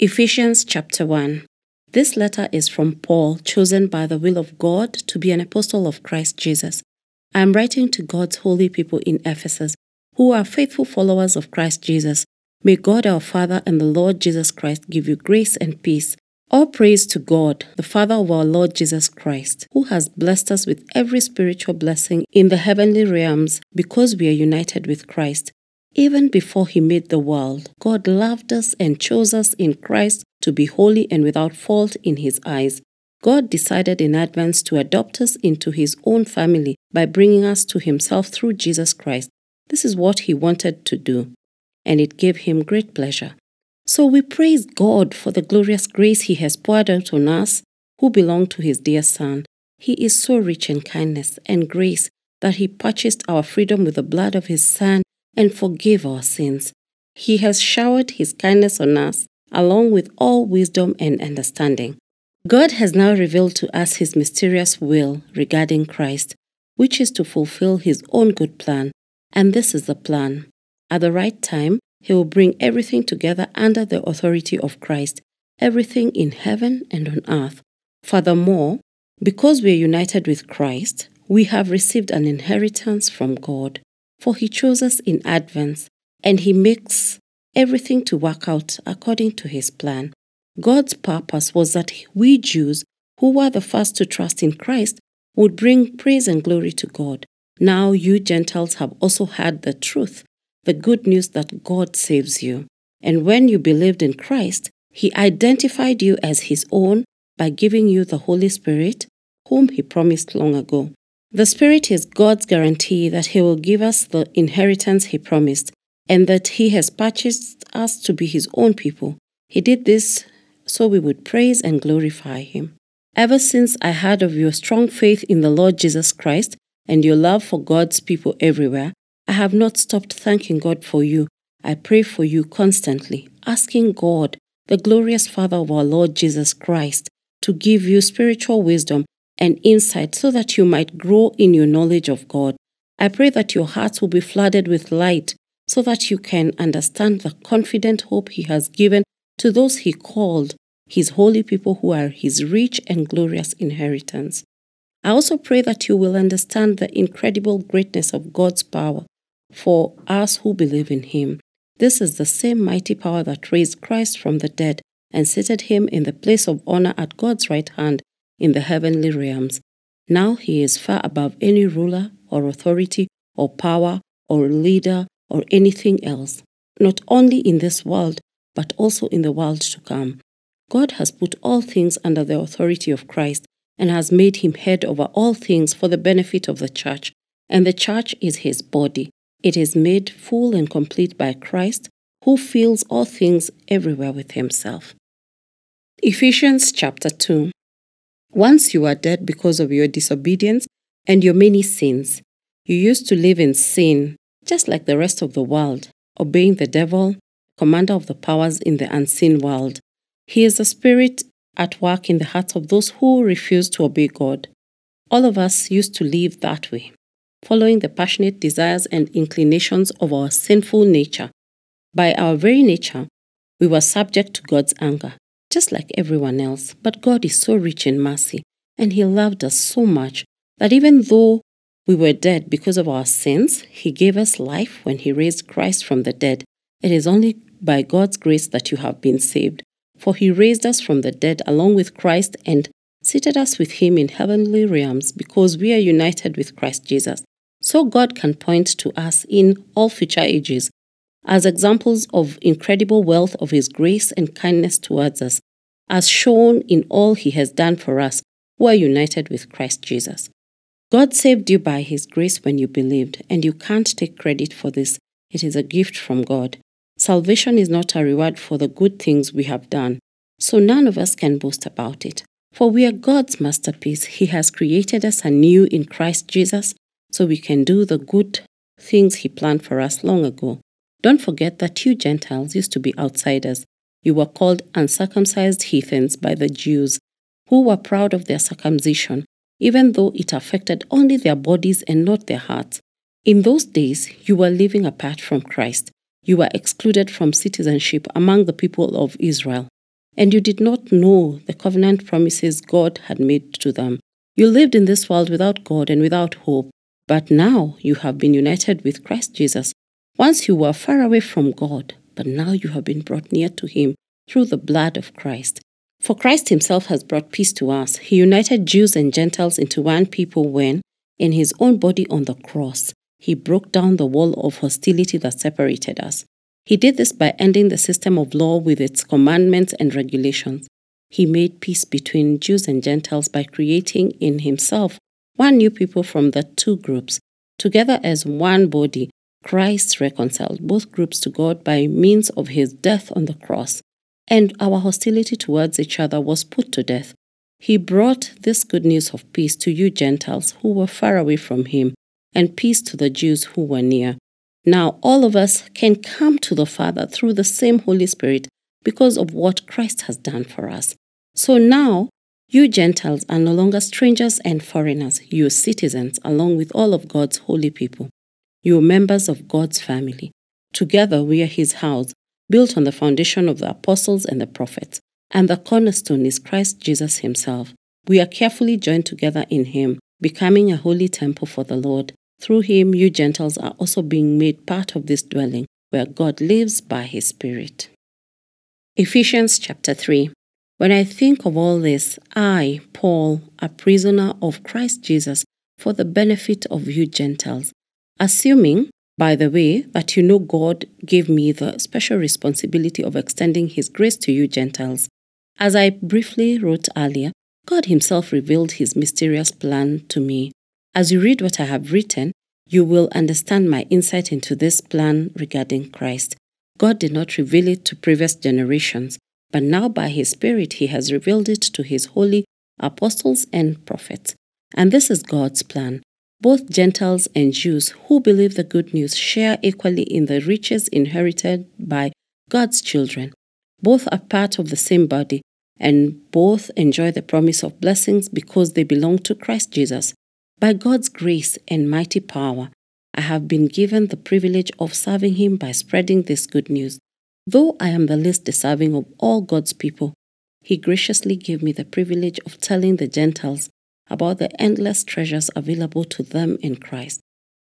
Ephesians chapter 1. This letter is from Paul, chosen by the will of God to be an apostle of Christ Jesus. I am writing to God's holy people in Ephesus, who are faithful followers of Christ Jesus. May God our Father and the Lord Jesus Christ give you grace and peace. All praise to God, the Father of our Lord Jesus Christ, who has blessed us with every spiritual blessing in the heavenly realms because we are united with Christ. Even before he made the world, God loved us and chose us in Christ to be holy and without fault in his eyes. God decided in advance to adopt us into his own family by bringing us to himself through Jesus Christ. This is what he wanted to do, and it gave him great pleasure. So we praise God for the glorious grace he has poured out on us who belong to his dear Son. He is so rich in kindness and grace that he purchased our freedom with the blood of his Son and forgive our sins. He has showered His kindness on us, along with all wisdom and understanding. God has now revealed to us His mysterious will regarding Christ, which is to fulfill His own good plan. And this is the plan. At the right time, He will bring everything together under the authority of Christ, everything in heaven and on earth. Furthermore, because we are united with Christ, we have received an inheritance from God for he chose us in advance and he makes everything to work out according to his plan. God's purpose was that we Jews, who were the first to trust in Christ, would bring praise and glory to God. Now you Gentiles have also heard the truth, the good news that God saves you. And when you believed in Christ, he identified you as his own by giving you the Holy Spirit, whom he promised long ago. The Spirit is God's guarantee that He will give us the inheritance He promised and that He has purchased us to be His own people. He did this so we would praise and glorify Him. Ever since I heard of your strong faith in the Lord Jesus Christ and your love for God's people everywhere, I have not stopped thanking God for you. I pray for you constantly, asking God, the glorious Father of our Lord Jesus Christ, to give you spiritual wisdom and insight so that you might grow in your knowledge of God. I pray that your hearts will be flooded with light so that you can understand the confident hope He has given to those He called, His holy people who are His rich and glorious inheritance. I also pray that you will understand the incredible greatness of God's power for us who believe in Him. This is the same mighty power that raised Christ from the dead and seated Him in the place of honor at God's right hand in the heavenly realms. Now he is far above any ruler or authority or power or leader or anything else, not only in this world, but also in the world to come. God has put all things under the authority of Christ and has made him head over all things for the benefit of the church, and the church is his body. It is made full and complete by Christ, who fills all things everywhere with himself. Ephesians chapter 2 once you were dead because of your disobedience and your many sins. You used to live in sin, just like the rest of the world, obeying the devil, commander of the powers in the unseen world. He is a spirit at work in the hearts of those who refuse to obey God. All of us used to live that way, following the passionate desires and inclinations of our sinful nature. By our very nature, we were subject to God's anger just like everyone else. But God is so rich in mercy, and He loved us so much that even though we were dead because of our sins, He gave us life when He raised Christ from the dead. It is only by God's grace that you have been saved. For He raised us from the dead along with Christ and seated us with Him in heavenly realms because we are united with Christ Jesus. So God can point to us in all future ages as examples of incredible wealth of His grace and kindness towards us, as shown in all He has done for us who are united with Christ Jesus. God saved you by His grace when you believed, and you can't take credit for this. It is a gift from God. Salvation is not a reward for the good things we have done, so none of us can boast about it. For we are God's masterpiece. He has created us anew in Christ Jesus so we can do the good things He planned for us long ago. Don't forget that you Gentiles used to be outsiders. You were called uncircumcised heathens by the Jews, who were proud of their circumcision, even though it affected only their bodies and not their hearts. In those days, you were living apart from Christ. You were excluded from citizenship among the people of Israel. and you did not know the covenant promises God had made to them. You lived in this world without God and without hope, but now you have been united with Christ Jesus. Once you were far away from God, but now you have been brought near to Him through the blood of Christ. For Christ Himself has brought peace to us. He united Jews and Gentiles into one people when, in His own body on the cross, He broke down the wall of hostility that separated us. He did this by ending the system of law with its commandments and regulations. He made peace between Jews and Gentiles by creating in Himself one new people from the two groups. Together as one body, Christ reconciled both groups to God by means of His death on the cross and our hostility towards each other was put to death. He brought this good news of peace to you Gentiles who were far away from him, and peace to the Jews who were near. Now all of us can come to the Father through the same Holy Spirit because of what Christ has done for us. So now, you Gentiles are no longer strangers and foreigners, you citizens along with all of God's holy people. You are members of God's family. Together we are his house built on the foundation of the apostles and the prophets, and the cornerstone is Christ Jesus himself. We are carefully joined together in him, becoming a holy temple for the Lord. Through him, you Gentiles are also being made part of this dwelling, where God lives by his Spirit. Ephesians chapter 3 When I think of all this, I, Paul, a prisoner of Christ Jesus, for the benefit of you Gentiles, assuming by the way, that you know God gave me the special responsibility of extending His grace to you Gentiles. As I briefly wrote earlier, God Himself revealed His mysterious plan to me. As you read what I have written, you will understand my insight into this plan regarding Christ. God did not reveal it to previous generations, but now by His Spirit He has revealed it to His holy apostles and prophets. And this is God's plan both Gentiles and Jews who believe the good news share equally in the riches inherited by God's children. Both are part of the same body, and both enjoy the promise of blessings because they belong to Christ Jesus. By God's grace and mighty power, I have been given the privilege of serving Him by spreading this good news. Though I am the least deserving of all God's people, He graciously gave me the privilege of telling the Gentiles about the endless treasures available to them in Christ.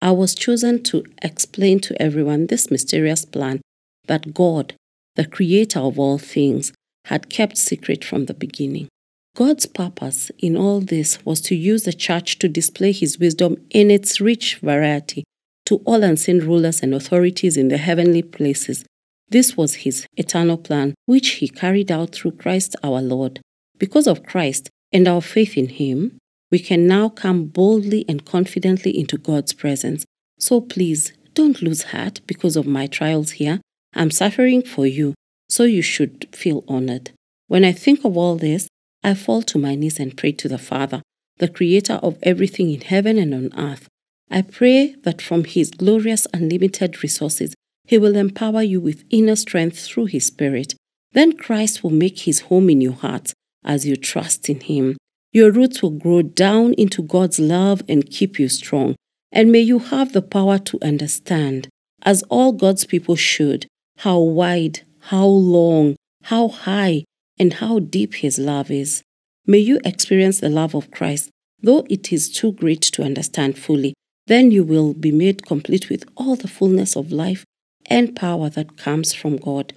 I was chosen to explain to everyone this mysterious plan that God, the creator of all things, had kept secret from the beginning. God's purpose in all this was to use the church to display his wisdom in its rich variety to all unseen rulers and authorities in the heavenly places. This was his eternal plan, which he carried out through Christ our Lord. Because of Christ and our faith in him, we can now come boldly and confidently into God's presence. So please don't lose heart because of my trials here. I'm suffering for you, so you should feel honored. When I think of all this, I fall to my knees and pray to the Father, the creator of everything in heaven and on earth. I pray that from his glorious unlimited resources, he will empower you with inner strength through his Spirit. Then Christ will make his home in your hearts as you trust in him. Your roots will grow down into God's love and keep you strong. And may you have the power to understand, as all God's people should, how wide, how long, how high, and how deep His love is. May you experience the love of Christ, though it is too great to understand fully. Then you will be made complete with all the fullness of life and power that comes from God.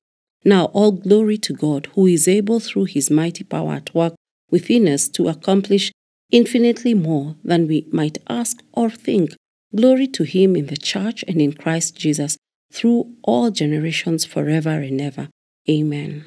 Now, all glory to God, who is able through His mighty power at work within us to accomplish infinitely more than we might ask or think. Glory to Him in the church and in Christ Jesus through all generations forever and ever. Amen.